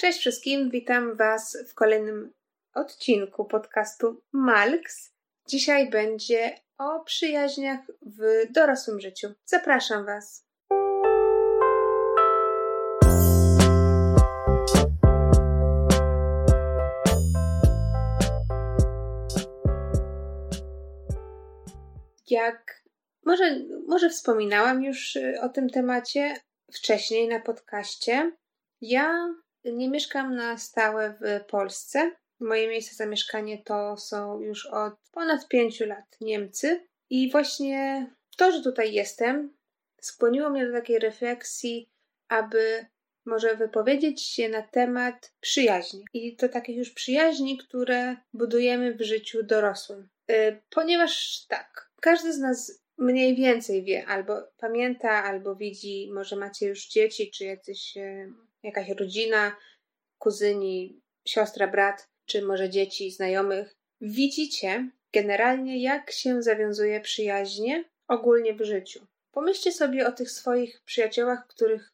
Cześć wszystkim, witam Was w kolejnym odcinku podcastu Malks. Dzisiaj będzie o przyjaźniach w dorosłym życiu. Zapraszam Was. Jak może, może wspominałam już y, o tym temacie wcześniej na podcaście, ja nie mieszkam na stałe w Polsce. Moje miejsce zamieszkania to są już od ponad pięciu lat Niemcy. I właśnie to, że tutaj jestem, skłoniło mnie do takiej refleksji, aby może wypowiedzieć się na temat przyjaźni. I to takich już przyjaźni, które budujemy w życiu dorosłym. Y, ponieważ tak, każdy z nas mniej więcej wie, albo pamięta, albo widzi, może macie już dzieci, czy jacyś, y, jakaś rodzina, kuzyni, siostra, brat, czy może dzieci, znajomych. Widzicie generalnie, jak się zawiązuje przyjaźnie ogólnie w życiu. Pomyślcie sobie o tych swoich przyjaciołach, których,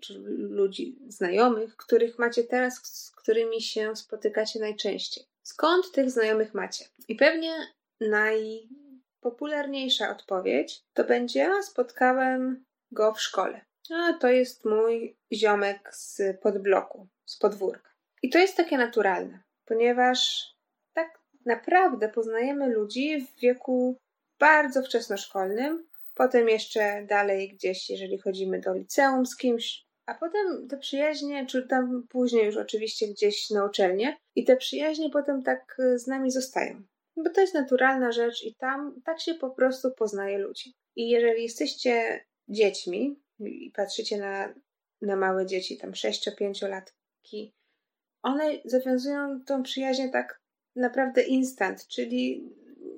czy ludzi, znajomych, których macie teraz, z którymi się spotykacie najczęściej. Skąd tych znajomych macie? I pewnie najpopularniejsza odpowiedź to będzie: spotkałem go w szkole. A to jest mój ziomek z podbloku, z podwórka. I to jest takie naturalne, ponieważ tak naprawdę poznajemy ludzi w wieku bardzo wczesnoszkolnym, potem jeszcze dalej gdzieś, jeżeli chodzimy do liceum z kimś, a potem te przyjaźnie, czy tam później już oczywiście gdzieś na uczelnię, i te przyjaźnie potem tak z nami zostają. Bo to jest naturalna rzecz i tam tak się po prostu poznaje ludzi. I jeżeli jesteście dziećmi i patrzycie na, na małe dzieci, tam 6-5 latki, one zawiązują tą przyjaźń tak naprawdę instant, czyli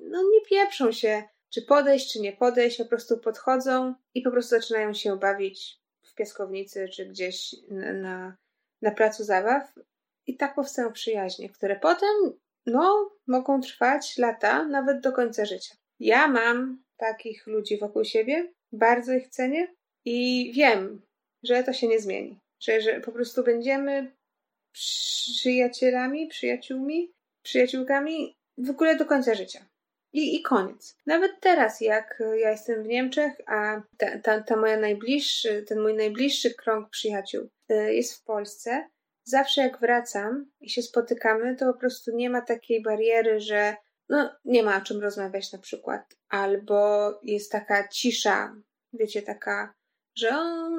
no nie pieprzą się, czy podejść, czy nie podejść, po prostu podchodzą i po prostu zaczynają się bawić w piaskownicy, czy gdzieś na, na, na placu zabaw. I tak powstają przyjaźnie, które potem, no, mogą trwać lata, nawet do końca życia. Ja mam takich ludzi wokół siebie, bardzo ich cenię i wiem, że to się nie zmieni. Że, że po prostu będziemy przyjacielami, przyjaciółmi, przyjaciółkami w ogóle do końca życia. I, I koniec. Nawet teraz, jak ja jestem w Niemczech, a ta, ta, ta moja najbliższy, ten mój najbliższy krąg przyjaciół y, jest w Polsce, zawsze jak wracam i się spotykamy, to po prostu nie ma takiej bariery, że no, nie ma o czym rozmawiać na przykład, albo jest taka cisza, wiecie, taka że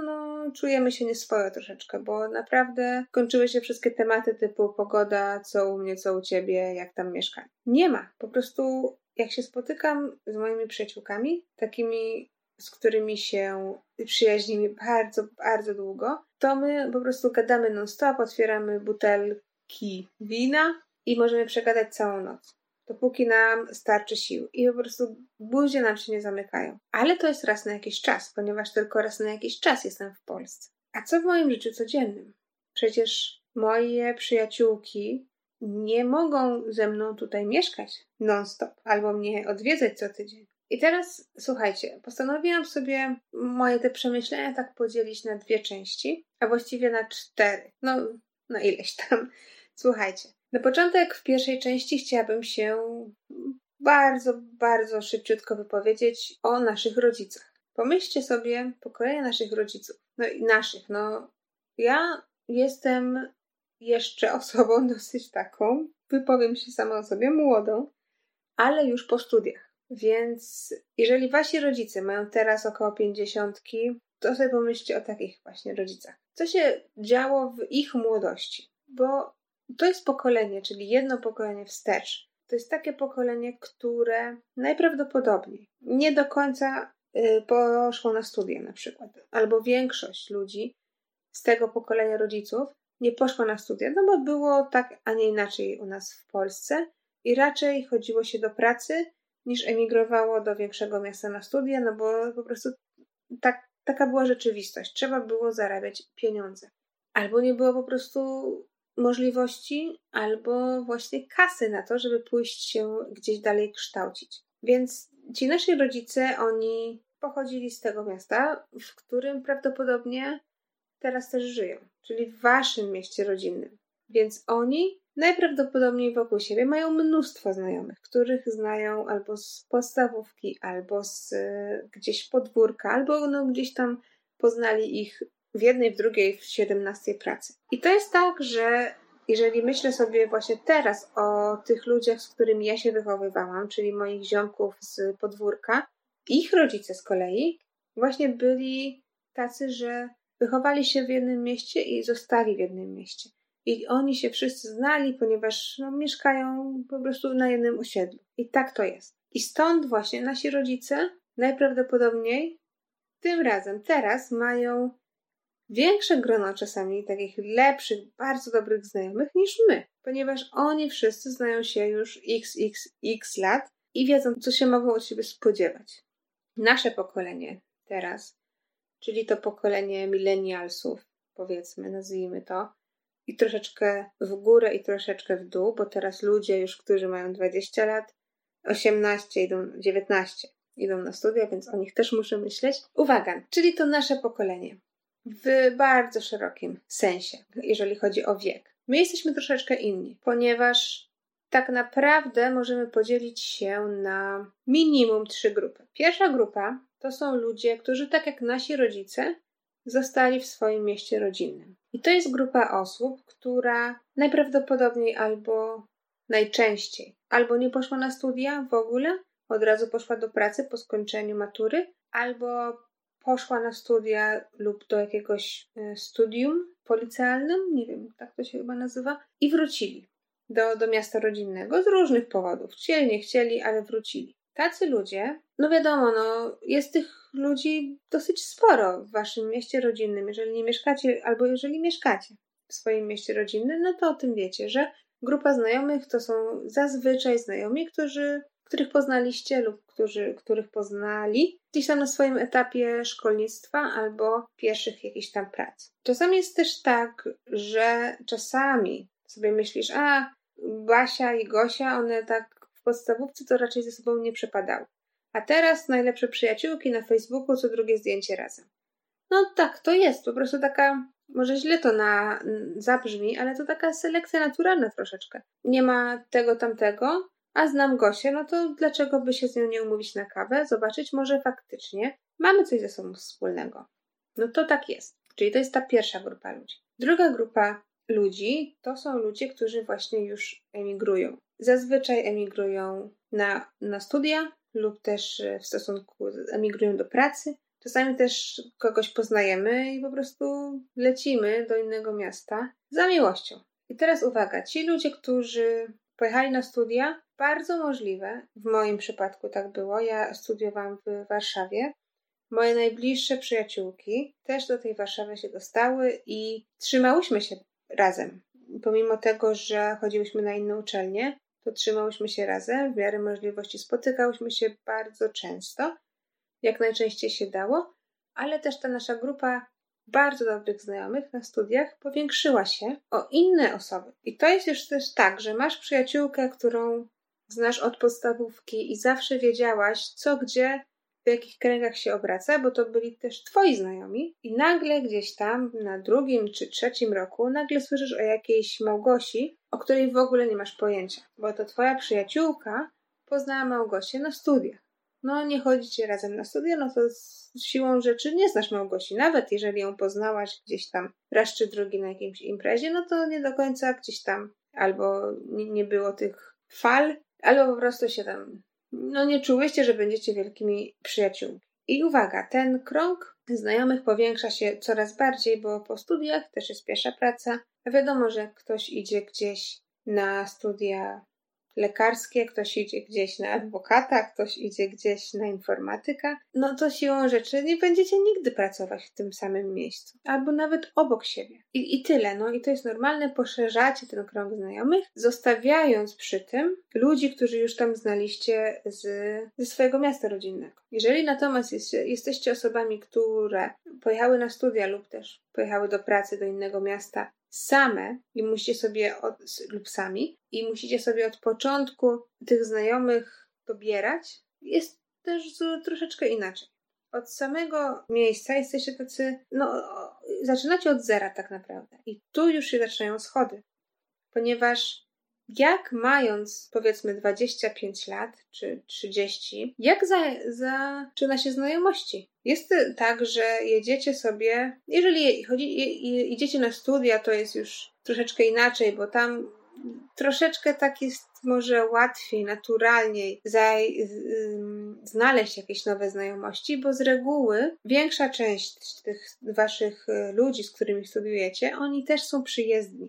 no, czujemy się nieswojo troszeczkę, bo naprawdę kończyły się wszystkie tematy typu pogoda, co u mnie, co u ciebie, jak tam mieszkam. Nie ma. Po prostu jak się spotykam z moimi przyjaciółkami, takimi, z którymi się przyjaźnimy bardzo, bardzo długo, to my po prostu gadamy non-stop, otwieramy butelki wina i możemy przegadać całą noc dopóki nam starczy sił i po prostu buzie nam się nie zamykają. Ale to jest raz na jakiś czas, ponieważ tylko raz na jakiś czas jestem w Polsce. A co w moim życiu codziennym? Przecież moje przyjaciółki nie mogą ze mną tutaj mieszkać non-stop albo mnie odwiedzać co tydzień. I teraz słuchajcie, postanowiłam sobie moje te przemyślenia tak podzielić na dwie części, a właściwie na cztery. No, na ileś tam. Słuchajcie, na początek w pierwszej części chciałabym się bardzo, bardzo szybciutko wypowiedzieć o naszych rodzicach. Pomyślcie sobie pokolenie naszych rodziców. No i naszych, no ja jestem jeszcze osobą dosyć taką, wypowiem się sama o sobie, młodą, ale już po studiach. Więc jeżeli wasi rodzice mają teraz około pięćdziesiątki, to sobie pomyślcie o takich właśnie rodzicach. Co się działo w ich młodości? Bo to jest pokolenie, czyli jedno pokolenie wstecz. To jest takie pokolenie, które najprawdopodobniej nie do końca y, poszło na studia, na przykład, albo większość ludzi z tego pokolenia rodziców nie poszła na studia, no bo było tak, a nie inaczej u nas w Polsce i raczej chodziło się do pracy niż emigrowało do większego miasta na studia, no bo po prostu tak, taka była rzeczywistość. Trzeba było zarabiać pieniądze. Albo nie było po prostu możliwości albo właśnie kasy na to, żeby pójść się gdzieś dalej kształcić. Więc ci nasi rodzice, oni pochodzili z tego miasta, w którym prawdopodobnie teraz też żyją. czyli w waszym mieście rodzinnym. Więc oni najprawdopodobniej wokół siebie mają mnóstwo znajomych, których znają albo z podstawówki, albo z y, gdzieś podwórka, albo no, gdzieś tam poznali ich w jednej, w drugiej, w siedemnastej pracy. I to jest tak, że jeżeli myślę sobie właśnie teraz o tych ludziach, z którymi ja się wychowywałam, czyli moich ziomków z podwórka, ich rodzice z kolei właśnie byli tacy, że wychowali się w jednym mieście i zostali w jednym mieście. I oni się wszyscy znali, ponieważ no, mieszkają po prostu na jednym osiedlu. I tak to jest. I stąd właśnie nasi rodzice najprawdopodobniej tym razem, teraz mają większe grono czasami takich lepszych, bardzo dobrych znajomych niż my, ponieważ oni wszyscy znają się już xxx lat i wiedzą, co się mogą od siebie spodziewać. Nasze pokolenie teraz, czyli to pokolenie millennialsów, powiedzmy, nazwijmy to, i troszeczkę w górę i troszeczkę w dół, bo teraz ludzie już, którzy mają 20 lat, 18 idą, 19 idą na studia, więc o nich też muszę myśleć. Uwaga, czyli to nasze pokolenie w bardzo szerokim sensie, jeżeli chodzi o wiek. My jesteśmy troszeczkę inni, ponieważ tak naprawdę możemy podzielić się na minimum trzy grupy. Pierwsza grupa to są ludzie, którzy, tak jak nasi rodzice, zostali w swoim mieście rodzinnym. I to jest grupa osób, która najprawdopodobniej albo najczęściej albo nie poszła na studia w ogóle, od razu poszła do pracy po skończeniu matury, albo poszła na studia lub do jakiegoś e, studium policealnym, nie wiem, tak to się chyba nazywa, i wrócili do, do miasta rodzinnego z różnych powodów. Chcieli, nie chcieli, ale wrócili. Tacy ludzie, no wiadomo, no, jest tych ludzi dosyć sporo w waszym mieście rodzinnym. Jeżeli nie mieszkacie, albo jeżeli mieszkacie w swoim mieście rodzinnym, no to o tym wiecie, że grupa znajomych to są zazwyczaj znajomi, którzy których poznaliście lub którzy, których poznali gdzieś tam na swoim etapie szkolnictwa albo pierwszych jakichś tam prac. Czasami jest też tak, że czasami sobie myślisz, a Basia i Gosia, one tak w podstawówce to raczej ze sobą nie przepadały. A teraz najlepsze przyjaciółki na Facebooku, co drugie zdjęcie razem. No tak, to jest po prostu taka, może źle to na, zabrzmi, ale to taka selekcja naturalna troszeczkę. Nie ma tego tamtego, a znam Gosię, no to dlaczego by się z nią nie umówić na kawę, zobaczyć, może faktycznie mamy coś ze sobą wspólnego. No to tak jest. Czyli to jest ta pierwsza grupa ludzi. Druga grupa ludzi to są ludzie, którzy właśnie już emigrują. Zazwyczaj emigrują na, na studia lub też w stosunku emigrują do pracy. Czasami też kogoś poznajemy i po prostu lecimy do innego miasta za miłością. I teraz uwaga, ci ludzie, którzy pojechali na studia, bardzo możliwe, w moim przypadku tak było, ja studiowałam w Warszawie. Moje najbliższe przyjaciółki też do tej Warszawy się dostały i trzymałyśmy się razem. Pomimo tego, że chodziłyśmy na inne uczelnie, to trzymałyśmy się razem, w miarę możliwości spotykałyśmy się bardzo często, jak najczęściej się dało, ale też ta nasza grupa bardzo dobrych znajomych na studiach powiększyła się o inne osoby. I to jest już też tak, że masz przyjaciółkę, którą znasz od podstawówki i zawsze wiedziałaś, co gdzie, w jakich kręgach się obraca, bo to byli też twoi znajomi, i nagle gdzieś tam na drugim czy trzecim roku nagle słyszysz o jakiejś Małgosi, o której w ogóle nie masz pojęcia, bo to twoja przyjaciółka poznała Małgosię na studiach. No, nie chodzicie razem na studia, no to z siłą rzeczy nie znasz Małgosi. Nawet jeżeli ją poznałaś gdzieś tam raz czy drugi na jakimś imprezie, no to nie do końca gdzieś tam albo nie, nie było tych fal, albo po prostu się tam, no nie czułyście, że będziecie wielkimi przyjaciółmi. I uwaga, ten krąg znajomych powiększa się coraz bardziej, bo po studiach też jest pierwsza praca. Wiadomo, że ktoś idzie gdzieś na studia lekarskie, ktoś idzie gdzieś na adwokata, ktoś idzie gdzieś na informatyka, no to siłą rzeczy nie będziecie nigdy pracować w tym samym miejscu, albo nawet obok siebie. I, i tyle, no i to jest normalne, poszerzacie ten krąg znajomych, zostawiając przy tym ludzi, którzy już tam znaliście z, ze swojego miasta rodzinnego. Jeżeli natomiast jest, jesteście osobami, które pojechały na studia lub też pojechały do pracy do innego miasta same i musicie sobie od, lub sami i musicie sobie od początku tych znajomych dobierać, jest też troszeczkę inaczej. od samego miejsca jesteście tacy, no, zaczynacie od zera tak naprawdę. I tu już się zaczynają schody. Ponieważ jak mając powiedzmy 25 lat czy 30, jak za, zaczyna się znajomości? Jest tak, że jedziecie sobie, jeżeli chodzi, idziecie na studia, to jest już troszeczkę inaczej, bo tam troszeczkę tak jest może łatwiej, naturalniej znaleźć jakieś nowe znajomości, bo z reguły większa część tych waszych y, ludzi, z którymi studiujecie, oni też są przyjezdni.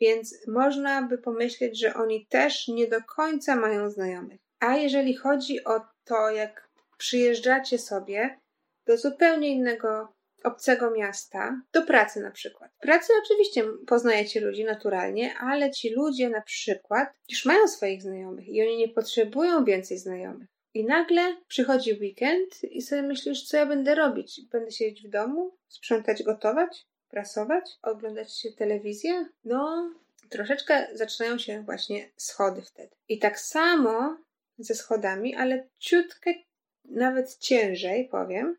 Więc można by pomyśleć, że oni też nie do końca mają znajomych. A jeżeli chodzi o to, jak przyjeżdżacie sobie do zupełnie innego obcego miasta, do pracy na przykład. W pracy oczywiście poznajecie ludzi naturalnie, ale ci ludzie na przykład już mają swoich znajomych i oni nie potrzebują więcej znajomych. I nagle przychodzi weekend i sobie myślisz, co ja będę robić? Będę siedzieć w domu, sprzątać, gotować, prasować, oglądać się telewizję? No, troszeczkę zaczynają się właśnie schody wtedy. I tak samo ze schodami, ale ciutkę nawet ciężej powiem,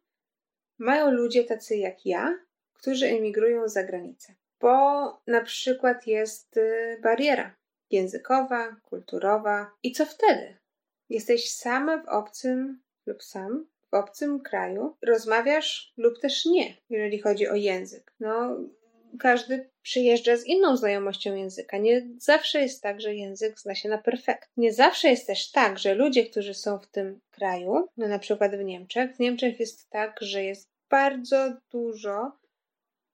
mają ludzie tacy jak ja, którzy emigrują za granicę. Bo na przykład jest y, bariera językowa, kulturowa. I co wtedy? Jesteś sama w obcym lub sam w obcym kraju, rozmawiasz lub też nie, jeżeli chodzi o język. No, każdy przyjeżdża z inną znajomością języka. Nie zawsze jest tak, że język zna się na perfekt. Nie zawsze jest też tak, że ludzie, którzy są w tym kraju, no na przykład w Niemczech, w Niemczech jest tak, że jest bardzo dużo,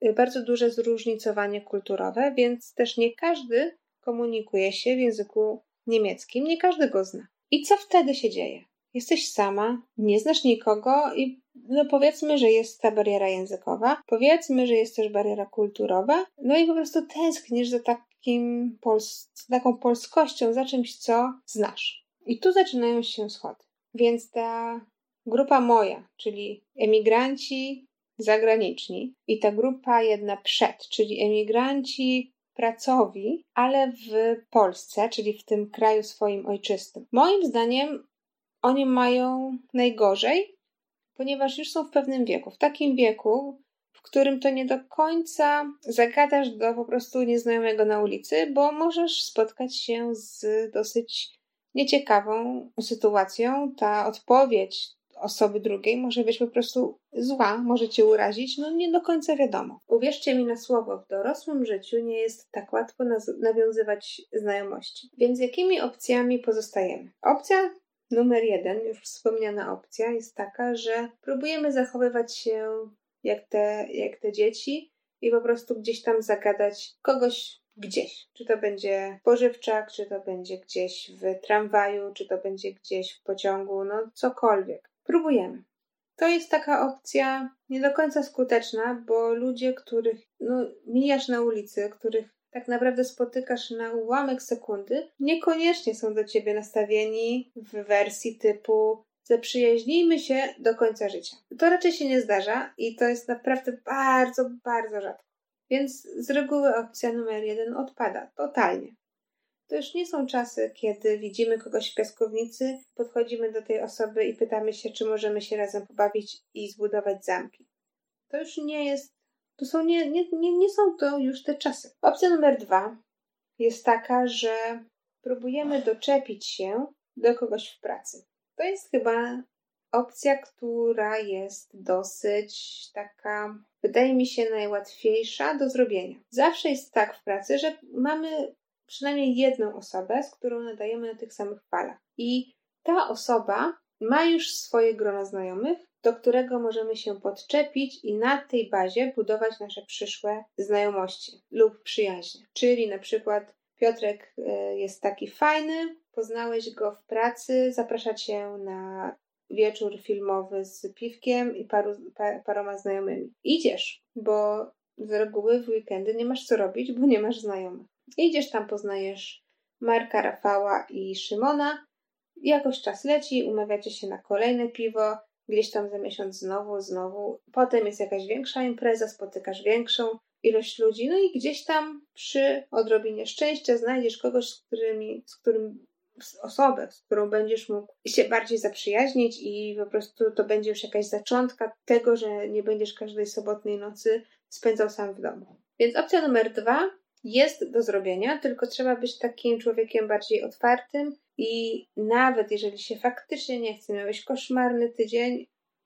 y, bardzo duże zróżnicowanie kulturowe, więc też nie każdy komunikuje się w języku niemieckim, nie każdy go zna. I co wtedy się dzieje? Jesteś sama, nie znasz nikogo i no powiedzmy, że jest ta bariera językowa, powiedzmy, że jest też bariera kulturowa, no i po prostu tęsknisz za takim pols- taką polskością, za czymś, co znasz. I tu zaczynają się schody. Więc ta grupa moja, czyli emigranci zagraniczni i ta grupa jedna przed, czyli emigranci pracowi, ale w Polsce, czyli w tym kraju swoim ojczystym. Moim zdaniem oni mają najgorzej, ponieważ już są w pewnym wieku. W takim wieku, w którym to nie do końca zagadasz do po prostu nieznajomego na ulicy, bo możesz spotkać się z dosyć nieciekawą sytuacją. Ta odpowiedź osoby drugiej może być po prostu zła, może cię urazić, no nie do końca wiadomo. Uwierzcie mi na słowo, w dorosłym życiu nie jest tak łatwo nawiązywać znajomości. Więc jakimi opcjami pozostajemy? Opcja numer jeden, już wspomniana opcja, jest taka, że próbujemy zachowywać się jak te, jak te dzieci i po prostu gdzieś tam zagadać kogoś gdzieś. Czy to będzie pożywczak, czy to będzie gdzieś w tramwaju, czy to będzie gdzieś w pociągu, no cokolwiek. Próbujemy. To jest taka opcja nie do końca skuteczna, bo ludzie, których no, mijasz na ulicy, których tak naprawdę spotykasz na ułamek sekundy, niekoniecznie są do ciebie nastawieni w wersji typu zaprzyjaźnijmy się do końca życia. To raczej się nie zdarza i to jest naprawdę bardzo, bardzo rzadko. Więc z reguły opcja numer jeden odpada totalnie. To już nie są czasy, kiedy widzimy kogoś w piaskownicy, podchodzimy do tej osoby i pytamy się, czy możemy się razem pobawić i zbudować zamki. To już nie jest, to są nie, nie, nie, nie są to już te czasy. Opcja numer dwa jest taka, że próbujemy doczepić się do kogoś w pracy. To jest chyba opcja, która jest dosyć taka, wydaje mi się, najłatwiejsza do zrobienia. Zawsze jest tak w pracy, że mamy przynajmniej jedną osobę, z którą nadajemy na tych samych falach. I ta osoba ma już swoje grono znajomych, do którego możemy się podczepić i na tej bazie budować nasze przyszłe znajomości lub przyjaźnie. Czyli na przykład Piotrek e, jest taki fajny, poznałeś go w pracy, zaprasza cię na wieczór filmowy z piwkiem i paru, pa, paroma znajomymi. Idziesz, bo z reguły w weekendy nie masz co robić, bo nie masz znajomych. Idziesz tam, poznajesz Marka, Rafała i Szymona. Jakoś czas leci, umawiacie się na kolejne piwo, gdzieś tam za miesiąc znowu, znowu. Potem jest jakaś większa impreza, spotykasz większą ilość ludzi, no i gdzieś tam przy odrobinie szczęścia znajdziesz kogoś, z, którymi, z którym osobę, z którą będziesz mógł się bardziej zaprzyjaźnić i po prostu to będzie już jakaś zaczątka tego, że nie będziesz każdej sobotniej nocy spędzał sam w domu. Więc opcja numer dwa jest do zrobienia, tylko trzeba być takim człowiekiem bardziej otwartym i nawet jeżeli się faktycznie nie chce, miałeś koszmarny tydzień,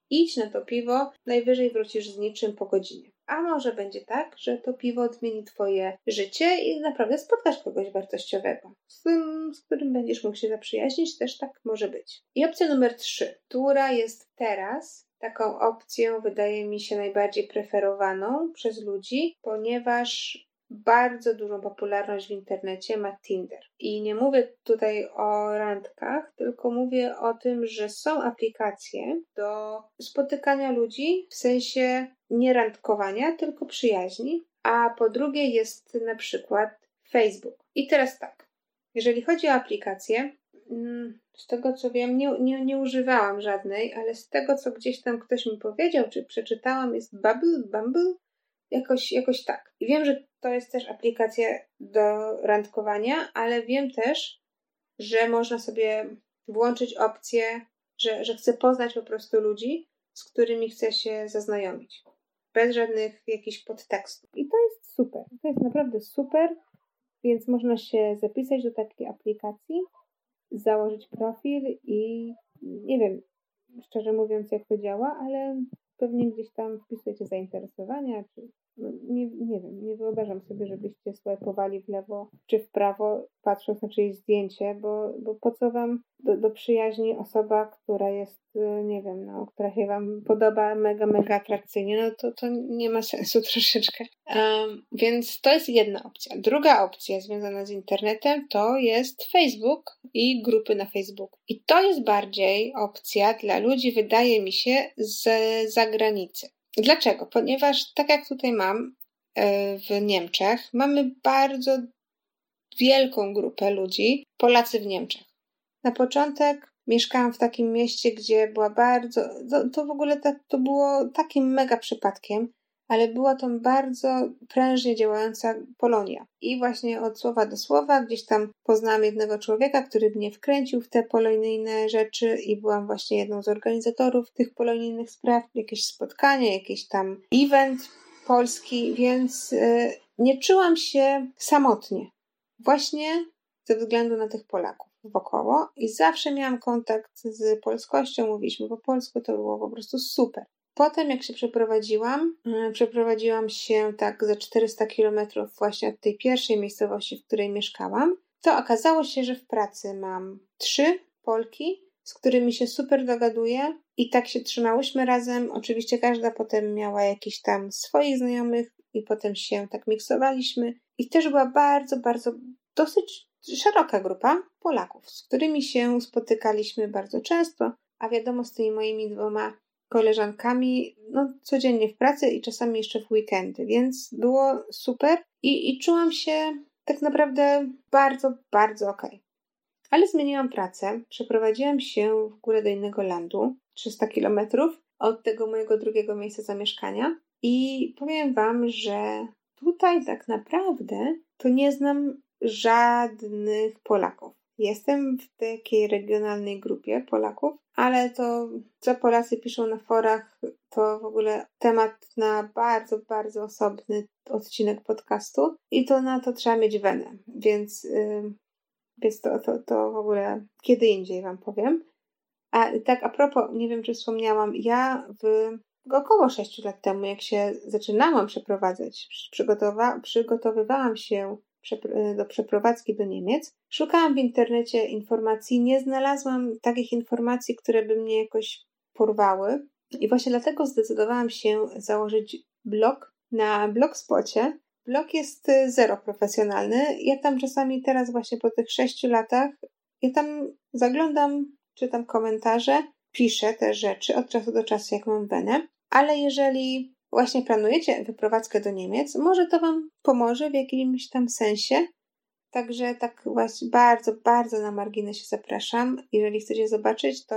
idź na to piwo, najwyżej wrócisz z niczym po godzinie. A może będzie tak, że to piwo odmieni Twoje życie i naprawdę spotkasz kogoś wartościowego, z, tym, z którym będziesz mógł się zaprzyjaźnić, też tak może być. I opcja numer trzy, która jest teraz taką opcją, wydaje mi się, najbardziej preferowaną przez ludzi, ponieważ bardzo dużą popularność w internecie ma Tinder. I nie mówię tutaj o randkach, tylko mówię o tym, że są aplikacje do spotykania ludzi w sensie nie randkowania, tylko przyjaźni. A po drugie jest na przykład Facebook. I teraz tak, jeżeli chodzi o aplikacje, mm, z tego co wiem, nie, nie, nie używałam żadnej, ale z tego co gdzieś tam ktoś mi powiedział, czy przeczytałam, jest Bubble, Bumble, jakoś, jakoś tak. I wiem, że to jest też aplikacja do randkowania, ale wiem też, że można sobie włączyć opcję, że, że chcę poznać po prostu ludzi, z którymi chcę się zaznajomić. Bez żadnych jakichś podtekstów. I to jest super. To jest naprawdę super, więc można się zapisać do takiej aplikacji, założyć profil i nie wiem, szczerze mówiąc, jak to działa, ale pewnie gdzieś tam wpisujecie zainteresowania, czy nie, nie wiem, nie wyobrażam sobie, żebyście swajpowali w lewo czy w prawo, patrząc na czyjeś zdjęcie, bo, bo po co wam do, do przyjaźni osoba, która jest, y, nie wiem, no, która się wam podoba mega, mega atrakcyjnie, no to, to nie ma sensu troszeczkę. Um, więc to jest jedna opcja. Druga opcja związana z internetem to jest Facebook i grupy na Facebooku. I to jest bardziej opcja dla ludzi, wydaje mi się, z zagranicy. Dlaczego? Ponieważ tak jak tutaj mam e, w Niemczech, mamy bardzo wielką grupę ludzi, Polacy w Niemczech. Na początek mieszkałam w takim mieście, gdzie była bardzo. To, to w ogóle tak, to było takim mega przypadkiem, ale była to bardzo prężnie działająca Polonia. I właśnie od słowa do słowa gdzieś tam poznałam jednego człowieka, który mnie wkręcił w te polonijne rzeczy i byłam właśnie jedną z organizatorów tych polonijnych spraw, jakieś spotkanie, jakiś tam event polski, więc yy, nie czułam się samotnie. Właśnie ze względu na tych Polaków wokoło i zawsze miałam kontakt z polskością, mówiliśmy po polsku, to było po prostu super. Potem, jak się przeprowadziłam, mm, przeprowadziłam się tak za 400 kilometrów właśnie od tej pierwszej miejscowości, w której mieszkałam, to okazało się, że w pracy mam trzy Polki, z którymi się super dogaduję i tak się trzymałyśmy razem. Oczywiście każda potem miała jakiś tam swoich znajomych i potem się tak miksowaliśmy. I też była bardzo, bardzo dosyć szeroka grupa Polaków, z którymi się spotykaliśmy bardzo często, a wiadomo, z tymi moimi dwoma koleżankami no, codziennie w pracy i czasami jeszcze w weekendy, więc było super i, i czułam się tak naprawdę bardzo, bardzo okej. Okay. Ale zmieniłam pracę, przeprowadziłam się w górę do innego landu, 300 kilometrów od tego mojego drugiego miejsca zamieszkania i powiem Wam, że tutaj tak naprawdę to nie znam żadnych Polaków. Jestem w takiej regionalnej grupie Polaków, ale to, co Polacy piszą na forach, to w ogóle temat na bardzo, bardzo osobny odcinek podcastu i to na to trzeba mieć wenę, więc, yy, więc to, to, to w ogóle kiedy indziej Wam powiem. A tak a propos, nie wiem czy wspomniałam, ja w około 6 lat temu, jak się zaczynałam przeprowadzać, przygotowa- przygotowywałam się do przeprowadzki do Niemiec. Szukałam w internecie informacji, nie znalazłam takich informacji, które by mnie jakoś porwały. I właśnie dlatego zdecydowałam się założyć blog na blogspocie. Blog jest y, zero profesjonalny. Ja tam czasami teraz właśnie po tych sześciu latach, ja tam zaglądam, czytam komentarze, piszę te rzeczy od czasu do czasu, jak mam wenę. Ale jeżeli właśnie planujecie wyprowadzkę do Niemiec, może to Wam pomoże w jakimś tam sensie. Także tak właśnie bardzo, bardzo na marginesie zapraszam. Jeżeli chcecie zobaczyć, to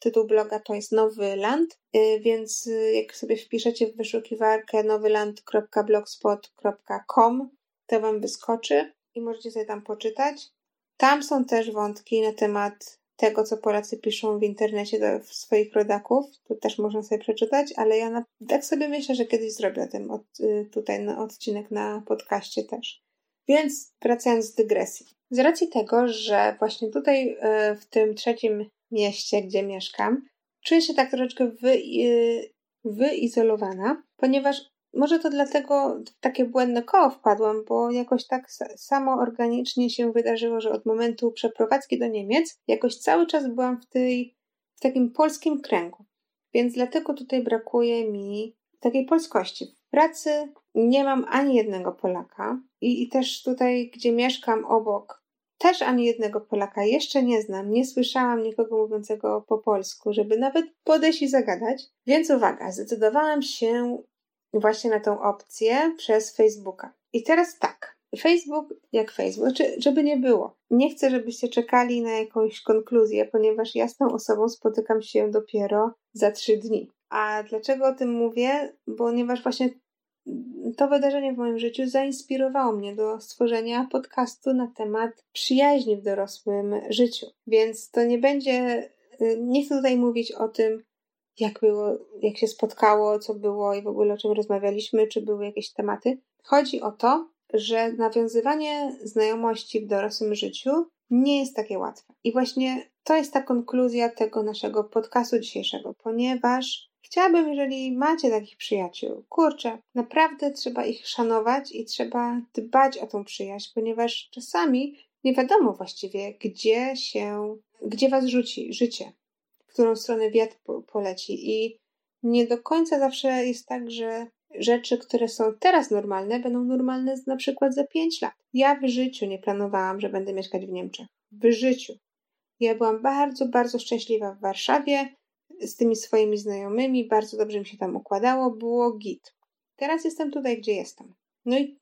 tytuł bloga to jest Nowy Land, y, więc y, jak sobie wpiszecie w wyszukiwarkę nowyland.blogspot.com, to Wam wyskoczy i możecie sobie tam poczytać. Tam są też wątki na temat tego, co Polacy piszą w internecie do swoich rodaków. To też można sobie przeczytać, ale ja na, tak sobie myślę, że kiedyś zrobię ten od, y, tutaj na odcinek na podcaście też. Więc wracając z dygresji. Z racji tego, że właśnie tutaj y, w tym trzecim mieście, gdzie mieszkam, czuję się tak troszeczkę wy, y, wyizolowana, ponieważ może to dlatego w takie błędne koło wpadłam, bo jakoś tak samo organicznie się wydarzyło, że od momentu przeprowadzki do Niemiec jakoś cały czas byłam w tej, w takim polskim kręgu. Więc dlatego tutaj brakuje mi takiej polskości. W pracy nie mam ani jednego Polaka i, i też tutaj, gdzie mieszkam obok, też ani jednego Polaka jeszcze nie znam. Nie słyszałam nikogo mówiącego po polsku, żeby nawet podejść i zagadać. Więc uwaga, zdecydowałam się właśnie na tą opcję przez Facebooka. I teraz tak. Facebook jak Facebook, znaczy, żeby nie było. Nie chcę, żebyście czekali na jakąś konkluzję, ponieważ ja z tą osobą spotykam się dopiero za trzy dni. A dlaczego o tym mówię? Ponieważ właśnie to wydarzenie w moim życiu zainspirowało mnie do stworzenia podcastu na temat przyjaźni w dorosłym życiu. Więc to nie będzie, y, nie chcę tutaj mówić o tym, jak było, jak się spotkało, co było i w ogóle o czym rozmawialiśmy, czy były jakieś tematy. Chodzi o to, że nawiązywanie znajomości w dorosłym życiu nie jest takie łatwe. I właśnie to jest ta konkluzja tego naszego podcastu dzisiejszego, ponieważ chciałabym, jeżeli macie takich przyjaciół, kurczę, naprawdę trzeba ich szanować i trzeba dbać o tą przyjaźń, ponieważ czasami nie wiadomo właściwie, gdzie się, gdzie was rzuci życie którą stronę wiatr poleci. I nie do końca zawsze jest tak, że rzeczy, które są teraz normalne, będą normalne na przykład za 5 lat. Ja w życiu nie planowałam, że będę mieszkać w Niemczech. W życiu. Ja byłam bardzo, bardzo szczęśliwa w Warszawie z tymi swoimi znajomymi, bardzo dobrze mi się tam układało, było git. Teraz jestem tutaj, gdzie jestem. No i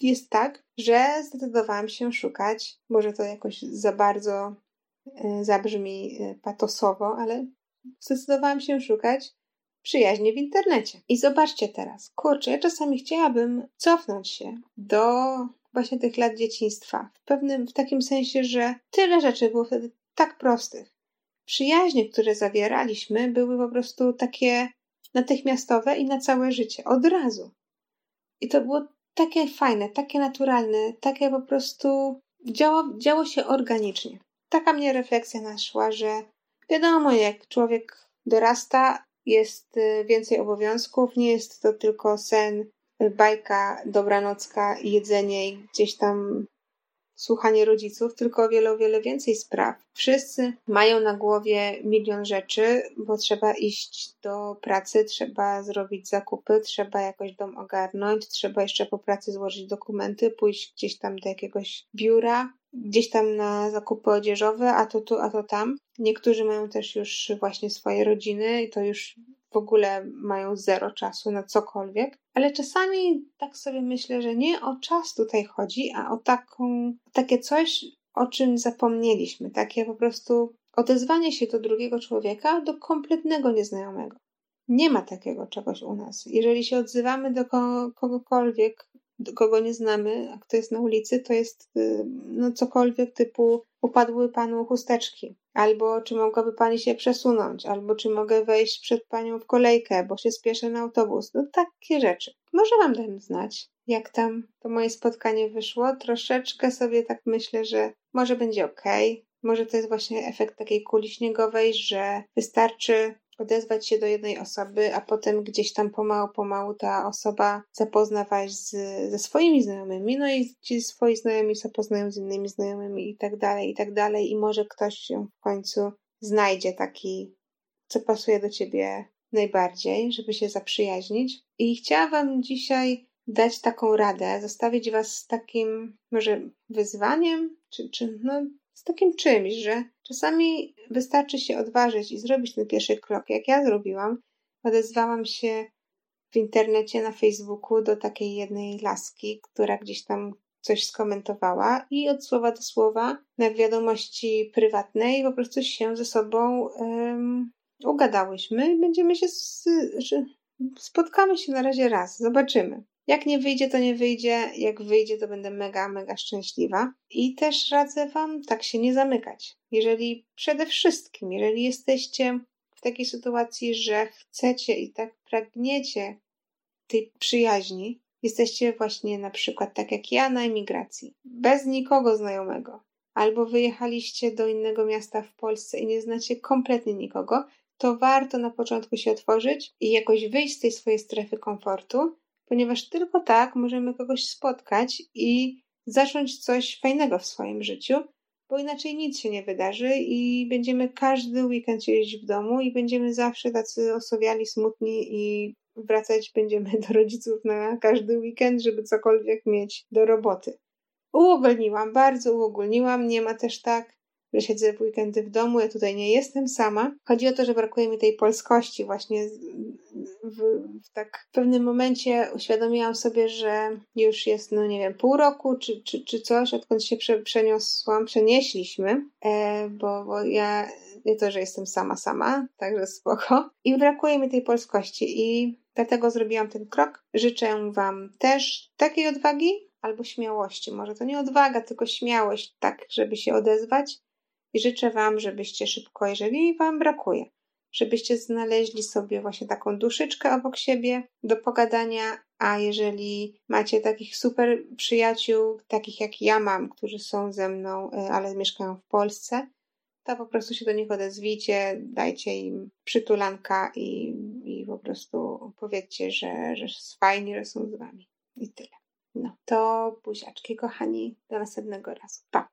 jest tak, że zdecydowałam się szukać, może to jakoś za bardzo zabrzmi e, patosowo, ale zdecydowałam się szukać przyjaźni w internecie. I zobaczcie teraz, kurczę, ja czasami chciałabym cofnąć się do właśnie tych lat dzieciństwa. W pewnym, w takim sensie, że tyle rzeczy było wtedy tak prostych. Przyjaźnie, które zawieraliśmy, były po prostu takie natychmiastowe i na całe życie, od razu. I to było takie fajne, takie naturalne, takie po prostu działo, działo się organicznie taka mnie refleksja naszła, że wiadomo, jak człowiek dorasta, jest y, więcej obowiązków, nie jest to tylko sen, y, bajka, dobranocka, jedzenie i gdzieś tam słuchanie rodziców, tylko o wiele, o wiele więcej spraw. Wszyscy mają na głowie milion rzeczy, bo trzeba iść do pracy, trzeba zrobić zakupy, trzeba jakoś dom ogarnąć, trzeba jeszcze po pracy złożyć dokumenty, pójść gdzieś tam do jakiegoś biura, gdzieś tam na zakupy odzieżowe, a to tu, a to tam. Niektórzy mają też już właśnie swoje rodziny i to już w ogóle mają zero czasu na cokolwiek. Ale czasami tak sobie myślę, że nie o czas tutaj chodzi, a o taką, takie coś, o czym zapomnieliśmy. Takie po prostu odezwanie się do drugiego człowieka, do kompletnego nieznajomego. Nie ma takiego czegoś u nas. Jeżeli się odzywamy do kogokolwiek, kogo nie znamy, a kto jest na ulicy, to jest y, no cokolwiek typu upadły panu chusteczki, albo czy mogłaby pani się przesunąć, albo czy mogę wejść przed panią w kolejkę, bo się spieszę na autobus. No takie rzeczy. Może wam dam znać, jak tam to moje spotkanie wyszło. Troszeczkę sobie tak myślę, że może będzie ok. Może to jest właśnie efekt takiej kuli śniegowej, że wystarczy odezwać się do jednej osoby, a potem gdzieś tam pomału, pomału ta osoba zapozna was z, ze swoimi znajomymi, no i ci swoi znajomi zapoznają z innymi znajomymi i tak dalej, i tak dalej i może ktoś się w końcu znajdzie taki, co pasuje do ciebie najbardziej, żeby się zaprzyjaźnić. I chciałam wam dzisiaj dać taką radę, zostawić was z takim może wyzwaniem, czy, czy no, z takim czymś, że czasami wystarczy się odważyć i zrobić ten pierwszy krok, jak ja zrobiłam. Odezwałam się w internecie, na Facebooku do takiej jednej laski, która gdzieś tam coś skomentowała i od słowa do słowa na wiadomości prywatnej po prostu się ze sobą um, ugadałyśmy będziemy się, z, spotkamy się na razie raz, zobaczymy. Jak nie wyjdzie, to nie wyjdzie. Jak wyjdzie, to będę mega, mega szczęśliwa. I też radzę Wam tak się nie zamykać. Jeżeli przede wszystkim, jeżeli jesteście w takiej sytuacji, że chcecie i tak pragniecie tej przyjaźni, jesteście właśnie na przykład tak jak ja na emigracji, bez nikogo znajomego, albo wyjechaliście do innego miasta w Polsce i nie znacie kompletnie nikogo, to warto na początku się otworzyć i jakoś wyjść z tej swojej strefy komfortu, ponieważ tylko tak możemy kogoś spotkać i zacząć coś fajnego w swoim życiu, bo inaczej nic się nie wydarzy i będziemy każdy weekend siedzieć w domu i będziemy zawsze tacy osowiali, smutni i wracać będziemy do rodziców na każdy weekend, żeby cokolwiek mieć do roboty. Uogólniłam, bardzo uogólniłam. Nie ma też tak, że siedzę w weekendy w domu. Ja tutaj nie jestem sama. Chodzi o to, że brakuje mi tej polskości. Właśnie w, w tak w pewnym momencie uświadomiłam sobie, że już jest, no nie wiem, pół roku czy, czy, czy coś, odkąd się prze, przeniosłam, przenieśliśmy, e, bo, bo ja nie to, że jestem sama, sama, także spoko. I brakuje mi tej polskości i dlatego zrobiłam ten krok. Życzę Wam też takiej odwagi albo śmiałości. Może to nie odwaga, tylko śmiałość, tak, żeby się odezwać. I życzę Wam, żebyście szybko, jeżeli Wam brakuje, żebyście znaleźli sobie właśnie taką duszyczkę obok siebie do pogadania, a jeżeli macie takich super przyjaciół, takich jak ja mam, którzy są ze mną, y, ale mieszkają w Polsce, to po prostu się do nich odezwijcie, dajcie im przytulanka i, i po prostu powiedzcie, że, że jest fajnie, że są z wami. I tyle. No, to buziaczki, kochani. Do następnego razu. Pa!